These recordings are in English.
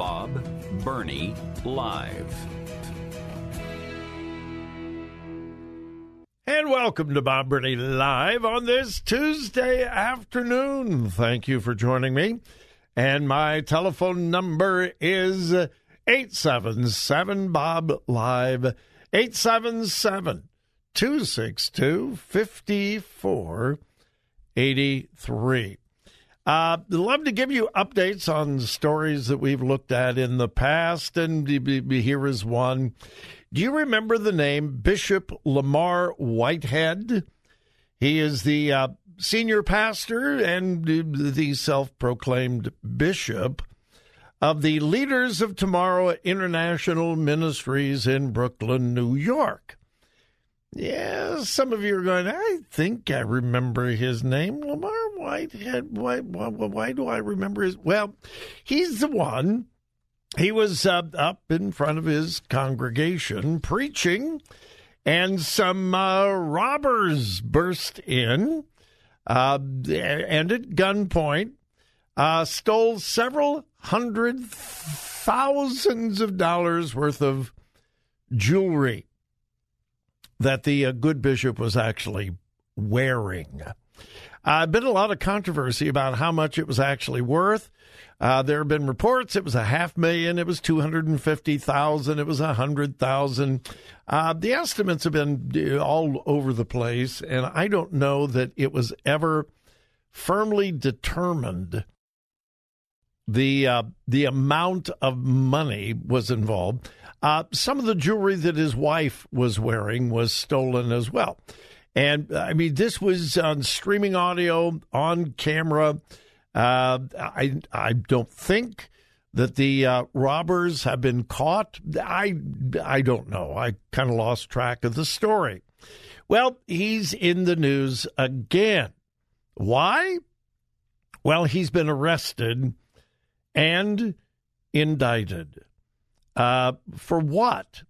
Bob Burney Live. And welcome to Bob Burney Live on this Tuesday afternoon. Thank you for joining me. And my telephone number is 877 Bob Live, 877 262 5483. Uh, love to give you updates on stories that we've looked at in the past, and here is one. Do you remember the name Bishop Lamar Whitehead? He is the uh, senior pastor and the self proclaimed bishop of the Leaders of Tomorrow International Ministries in Brooklyn, New York. Yeah, some of you are going, I think I remember his name, Lamar Whitehead. Why, why, why do I remember his? Well, he's the one. He was uh, up in front of his congregation preaching, and some uh, robbers burst in uh, and at gunpoint uh, stole several hundred thousands of dollars worth of jewelry that the uh, good bishop was actually wearing. Uh, been a lot of controversy about how much it was actually worth. Uh, there have been reports it was a half million, it was two hundred and fifty thousand, it was a hundred thousand. Uh, the estimates have been uh, all over the place, and I don't know that it was ever firmly determined the uh, the amount of money was involved. Uh, some of the jewelry that his wife was wearing was stolen as well. And I mean, this was on streaming audio, on camera. Uh, I I don't think that the uh, robbers have been caught. I I don't know. I kind of lost track of the story. Well, he's in the news again. Why? Well, he's been arrested and indicted. Uh, for what?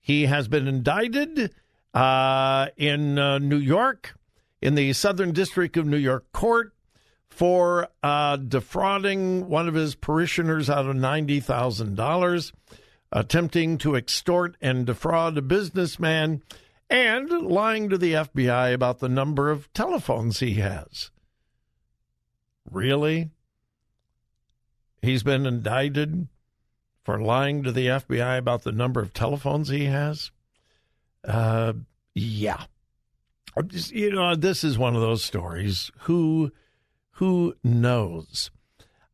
He has been indicted uh, in uh, New York, in the Southern District of New York Court, for uh, defrauding one of his parishioners out of $90,000, attempting to extort and defraud a businessman, and lying to the FBI about the number of telephones he has. Really? He's been indicted for lying to the FBI about the number of telephones he has? Uh, yeah. You know, this is one of those stories. Who, who knows?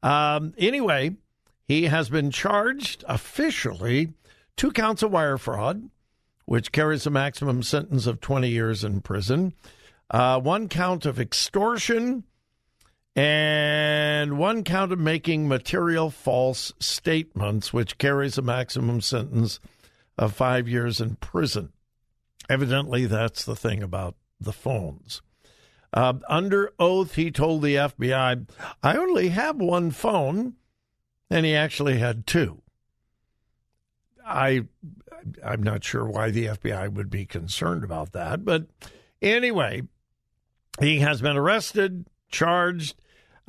Um, anyway, he has been charged officially two counts of wire fraud, which carries a maximum sentence of 20 years in prison, uh, one count of extortion, and one count of making material false statements, which carries a maximum sentence of five years in prison. Evidently, that's the thing about the phones. Uh, under oath, he told the FBI, I only have one phone, and he actually had two. I, I'm not sure why the FBI would be concerned about that, but anyway, he has been arrested, charged.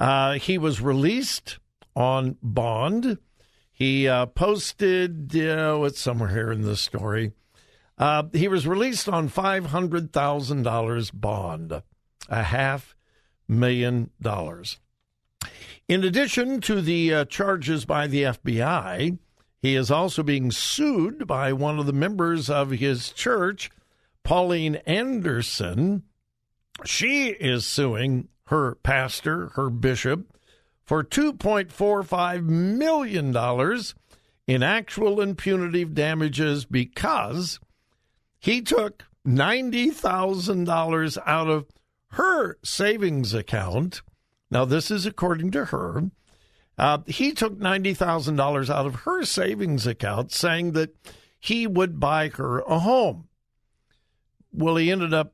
Uh, he was released on bond. He uh, posted, oh, it's somewhere here in this story. Uh, he was released on $500,000 bond, a half million dollars. In addition to the uh, charges by the FBI, he is also being sued by one of the members of his church, Pauline Anderson. She is suing her pastor, her bishop, for $2.45 million in actual and punitive damages because he took $90,000 out of her savings account. Now, this is according to her. Uh, he took $90,000 out of her savings account, saying that he would buy her a home. Well, he ended up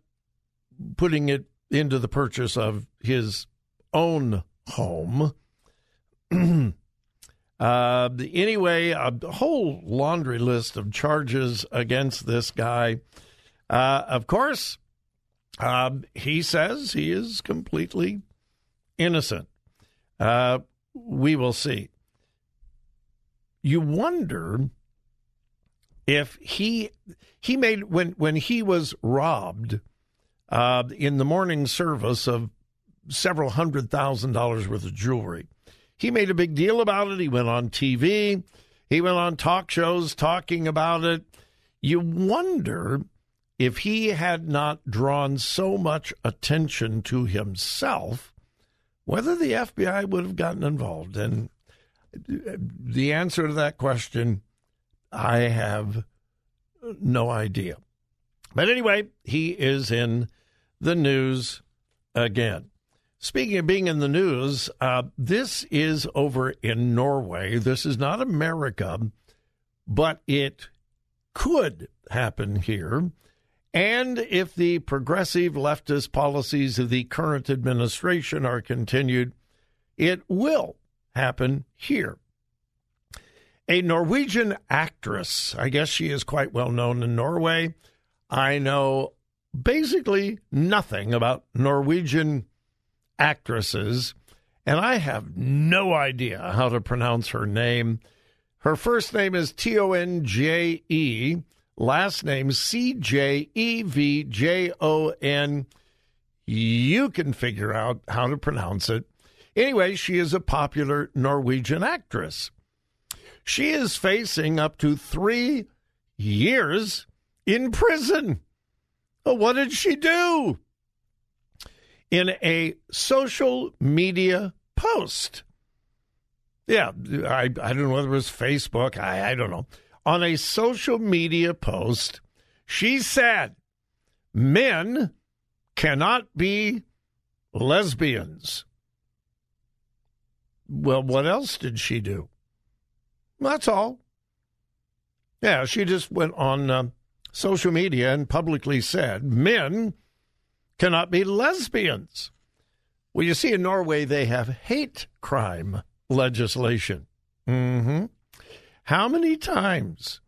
putting it into the purchase of his own home. uh, anyway, a whole laundry list of charges against this guy. Uh, of course, uh, he says he is completely innocent. Uh, we will see. You wonder if he he made when when he was robbed uh, in the morning service of several hundred thousand dollars worth of jewelry. He made a big deal about it. He went on TV. He went on talk shows talking about it. You wonder if he had not drawn so much attention to himself, whether the FBI would have gotten involved. And the answer to that question, I have no idea. But anyway, he is in the news again. Speaking of being in the news, uh, this is over in Norway. This is not America, but it could happen here. And if the progressive leftist policies of the current administration are continued, it will happen here. A Norwegian actress, I guess she is quite well known in Norway. I know basically nothing about Norwegian actresses, and I have no idea how to pronounce her name. Her first name is T O N J E, last name C J E V J O N. You can figure out how to pronounce it. Anyway, she is a popular Norwegian actress. She is facing up to three years in prison. What did she do? in a social media post. Yeah, I, I don't know whether it was Facebook. I, I don't know. On a social media post, she said, men cannot be lesbians. Well, what else did she do? That's all. Yeah, she just went on uh, social media and publicly said, men cannot be lesbians. Well, you see, in Norway, they have hate crime legislation. Mm-hmm. How many times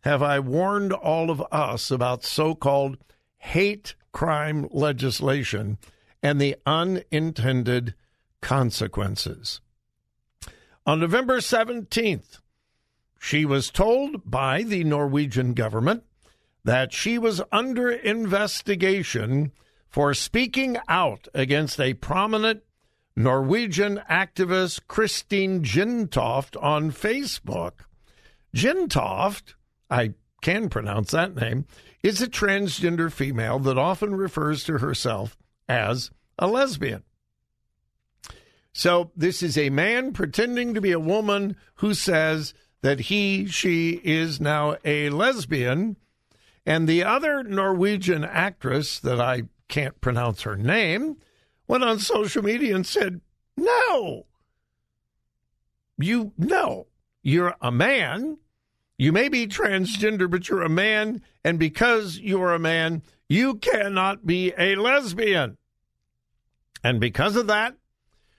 have I warned all of us about so called hate crime legislation and the unintended consequences? On November 17th, she was told by the Norwegian government that she was under investigation for speaking out against a prominent Norwegian activist, Christine Jentoft, on Facebook. Jentoft, I can pronounce that name, is a transgender female that often refers to herself as a lesbian. So, this is a man pretending to be a woman who says that he, she is now a lesbian. And the other Norwegian actress that I can't pronounce her name, went on social media and said, No. You no. You're a man. You may be transgender, but you're a man, and because you're a man, you cannot be a lesbian. And because of that,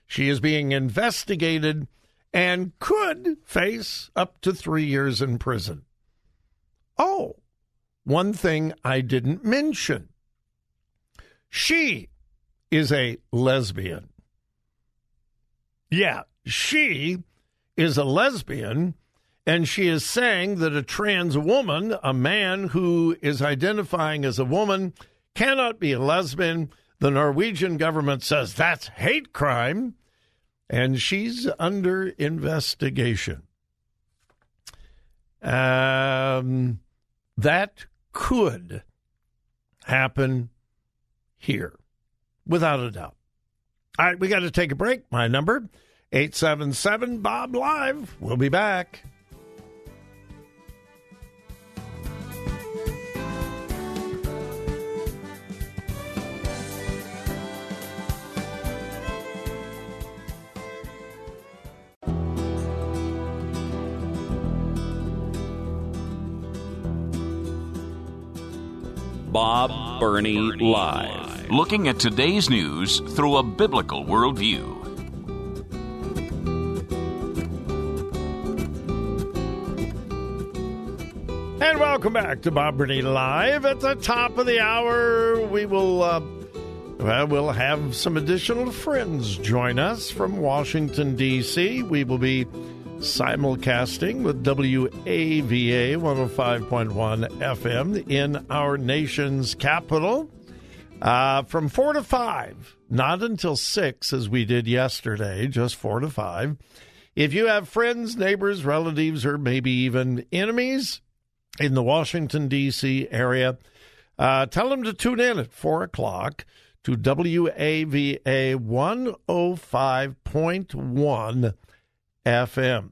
she is being investigated and could face up to three years in prison. Oh, one thing I didn't mention. She is a lesbian. Yeah, she is a lesbian, and she is saying that a trans woman, a man who is identifying as a woman, cannot be a lesbian. The Norwegian government says that's hate crime, and she's under investigation. Um, that could happen here, without a doubt. All right, we got to take a break. My number, 877 Bob Live. We'll be back. Bob Burney Live. Looking at today's news through a biblical worldview. And welcome back to Bob Burney Live. At the top of the hour, we will, uh, well, we'll have some additional friends join us from Washington, D.C. We will be simulcasting with WAVA 105.1 FM in our nation's capital uh, from 4 to 5, not until 6 as we did yesterday, just 4 to 5. If you have friends, neighbors, relatives, or maybe even enemies in the Washington, D.C. area, uh, tell them to tune in at 4 o'clock to WAVA 105.1 FM.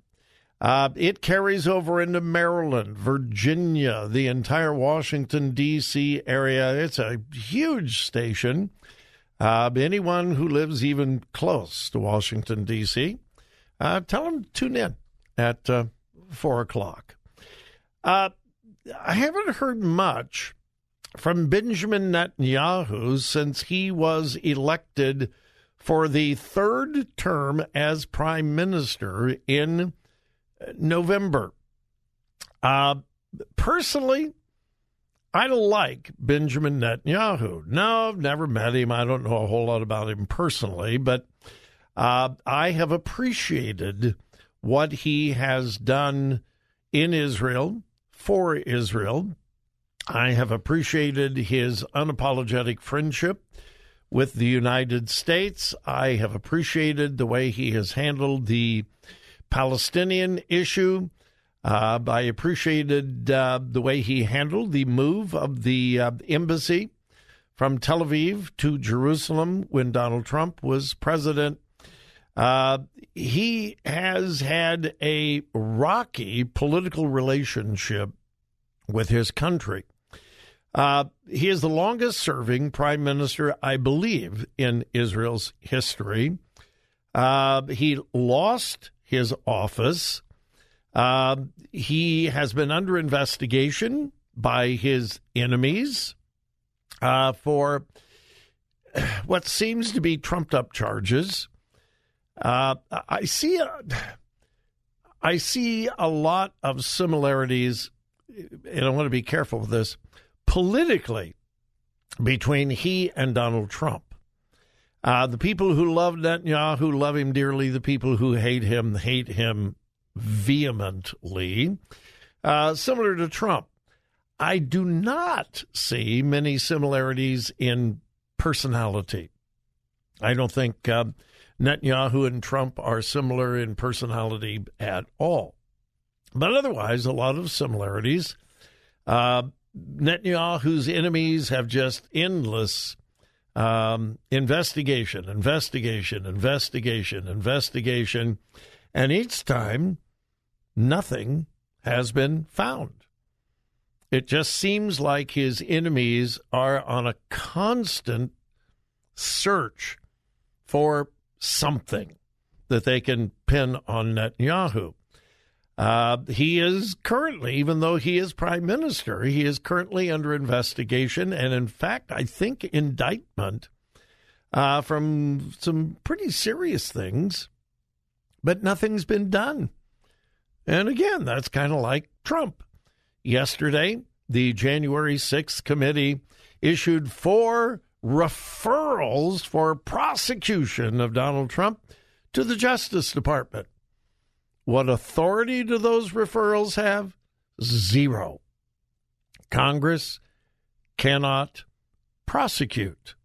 Uh, it carries over into Maryland, Virginia, the entire Washington, D.C. area. It's a huge station. Uh, anyone who lives even close to Washington, D.C., uh, tell them to tune in at uh, 4 o'clock. Uh, I haven't heard much from Benjamin Netanyahu since he was elected for the third term as prime minister in November. Uh, personally, I like Benjamin Netanyahu. No, I've never met him. I don't know a whole lot about him personally, but uh, I have appreciated what he has done in Israel, for Israel. I have appreciated his unapologetic friendship with the United States. I have appreciated the way he has handled the Palestinian issue. Uh, I appreciated uh, the way he handled the move of the uh, embassy from Tel Aviv to Jerusalem when Donald Trump was president. Uh, he has had a rocky political relationship with his country. Uh, he is the longest serving prime minister, I believe, in Israel's history. Uh, he lost his office. Uh, he has been under investigation by his enemies uh, for what seems to be trumped up charges. Uh, I see a, I see a lot of similarities, and I want to be careful with this politically between he and Donald Trump. Uh, the people who love Netanyahu love him dearly. The people who hate him hate him vehemently. Uh, similar to Trump. I do not see many similarities in personality. I don't think uh, Netanyahu and Trump are similar in personality at all. But otherwise, a lot of similarities. Uh, Netanyahu's enemies have just endless um, investigation, investigation, investigation, investigation, and each time nothing has been found. It just seems like his enemies are on a constant search for something that they can pin on Netanyahu. Uh, he is currently, even though he is prime minister, he is currently under investigation and, in fact, I think indictment uh, from some pretty serious things, but nothing's been done. And again, that's kind of like Trump. Yesterday, the January 6th committee issued four referrals for prosecution of Donald Trump to the Justice Department. What authority do those referrals have? Zero. Congress cannot prosecute.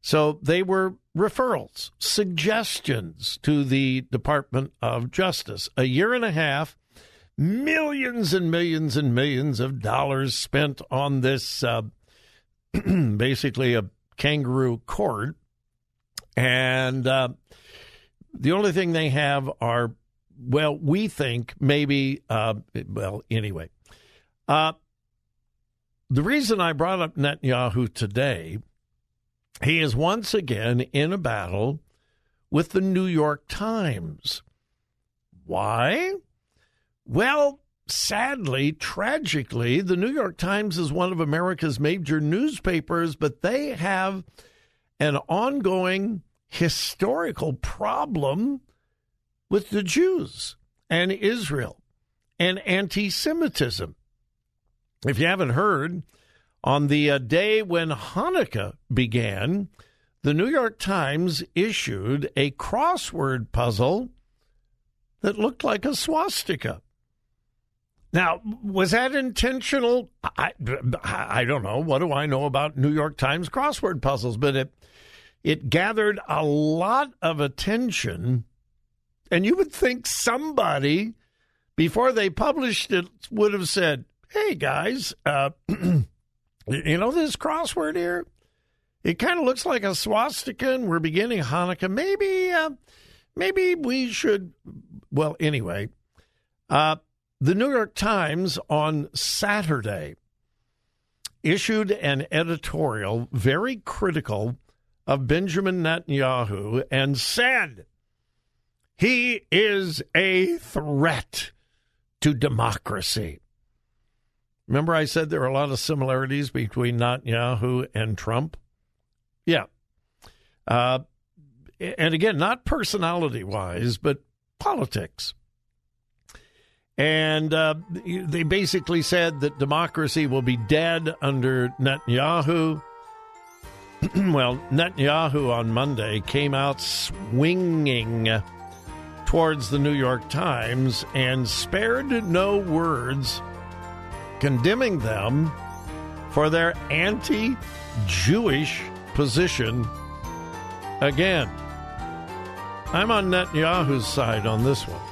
So they were referrals, suggestions to the Department of Justice. A year and a half, millions and millions and millions of dollars spent on this uh, basically a kangaroo court. And uh, the only thing they have are well, we think maybe, uh, well, anyway. Uh, the reason I brought up Netanyahu today, he is once again in a battle with the New York Times. Why? Well, sadly, tragically, the New York Times is one of America's major newspapers, but they have an ongoing historical problem with the Jews and Israel and anti Semitism. If you haven't heard, on the uh, day when Hanukkah began, the New York Times issued a crossword puzzle that looked like a swastika. Now, was that intentional? I, I don't know. What do I know about New York Times crossword puzzles? But it it gathered a lot of attention and you would think somebody, before they published it, would have said, hey, guys, uh, you know this crossword here? It kind of looks like a swastika, and we're beginning Hanukkah. Maybe, uh, maybe we should. Well, anyway, uh, the New York Times on Saturday issued an editorial very critical of Benjamin Netanyahu and said he is a threat to democracy. Remember, I said there are a lot of similarities between Netanyahu and Trump? Yeah. Uh, and again, not personality wise, but politics. And uh, they basically said that democracy will be dead under Netanyahu. well, Netanyahu on Monday came out swinging towards the New York Times and spared no words condemning them for their anti Jewish position again. I'm on Netanyahu's side on this one.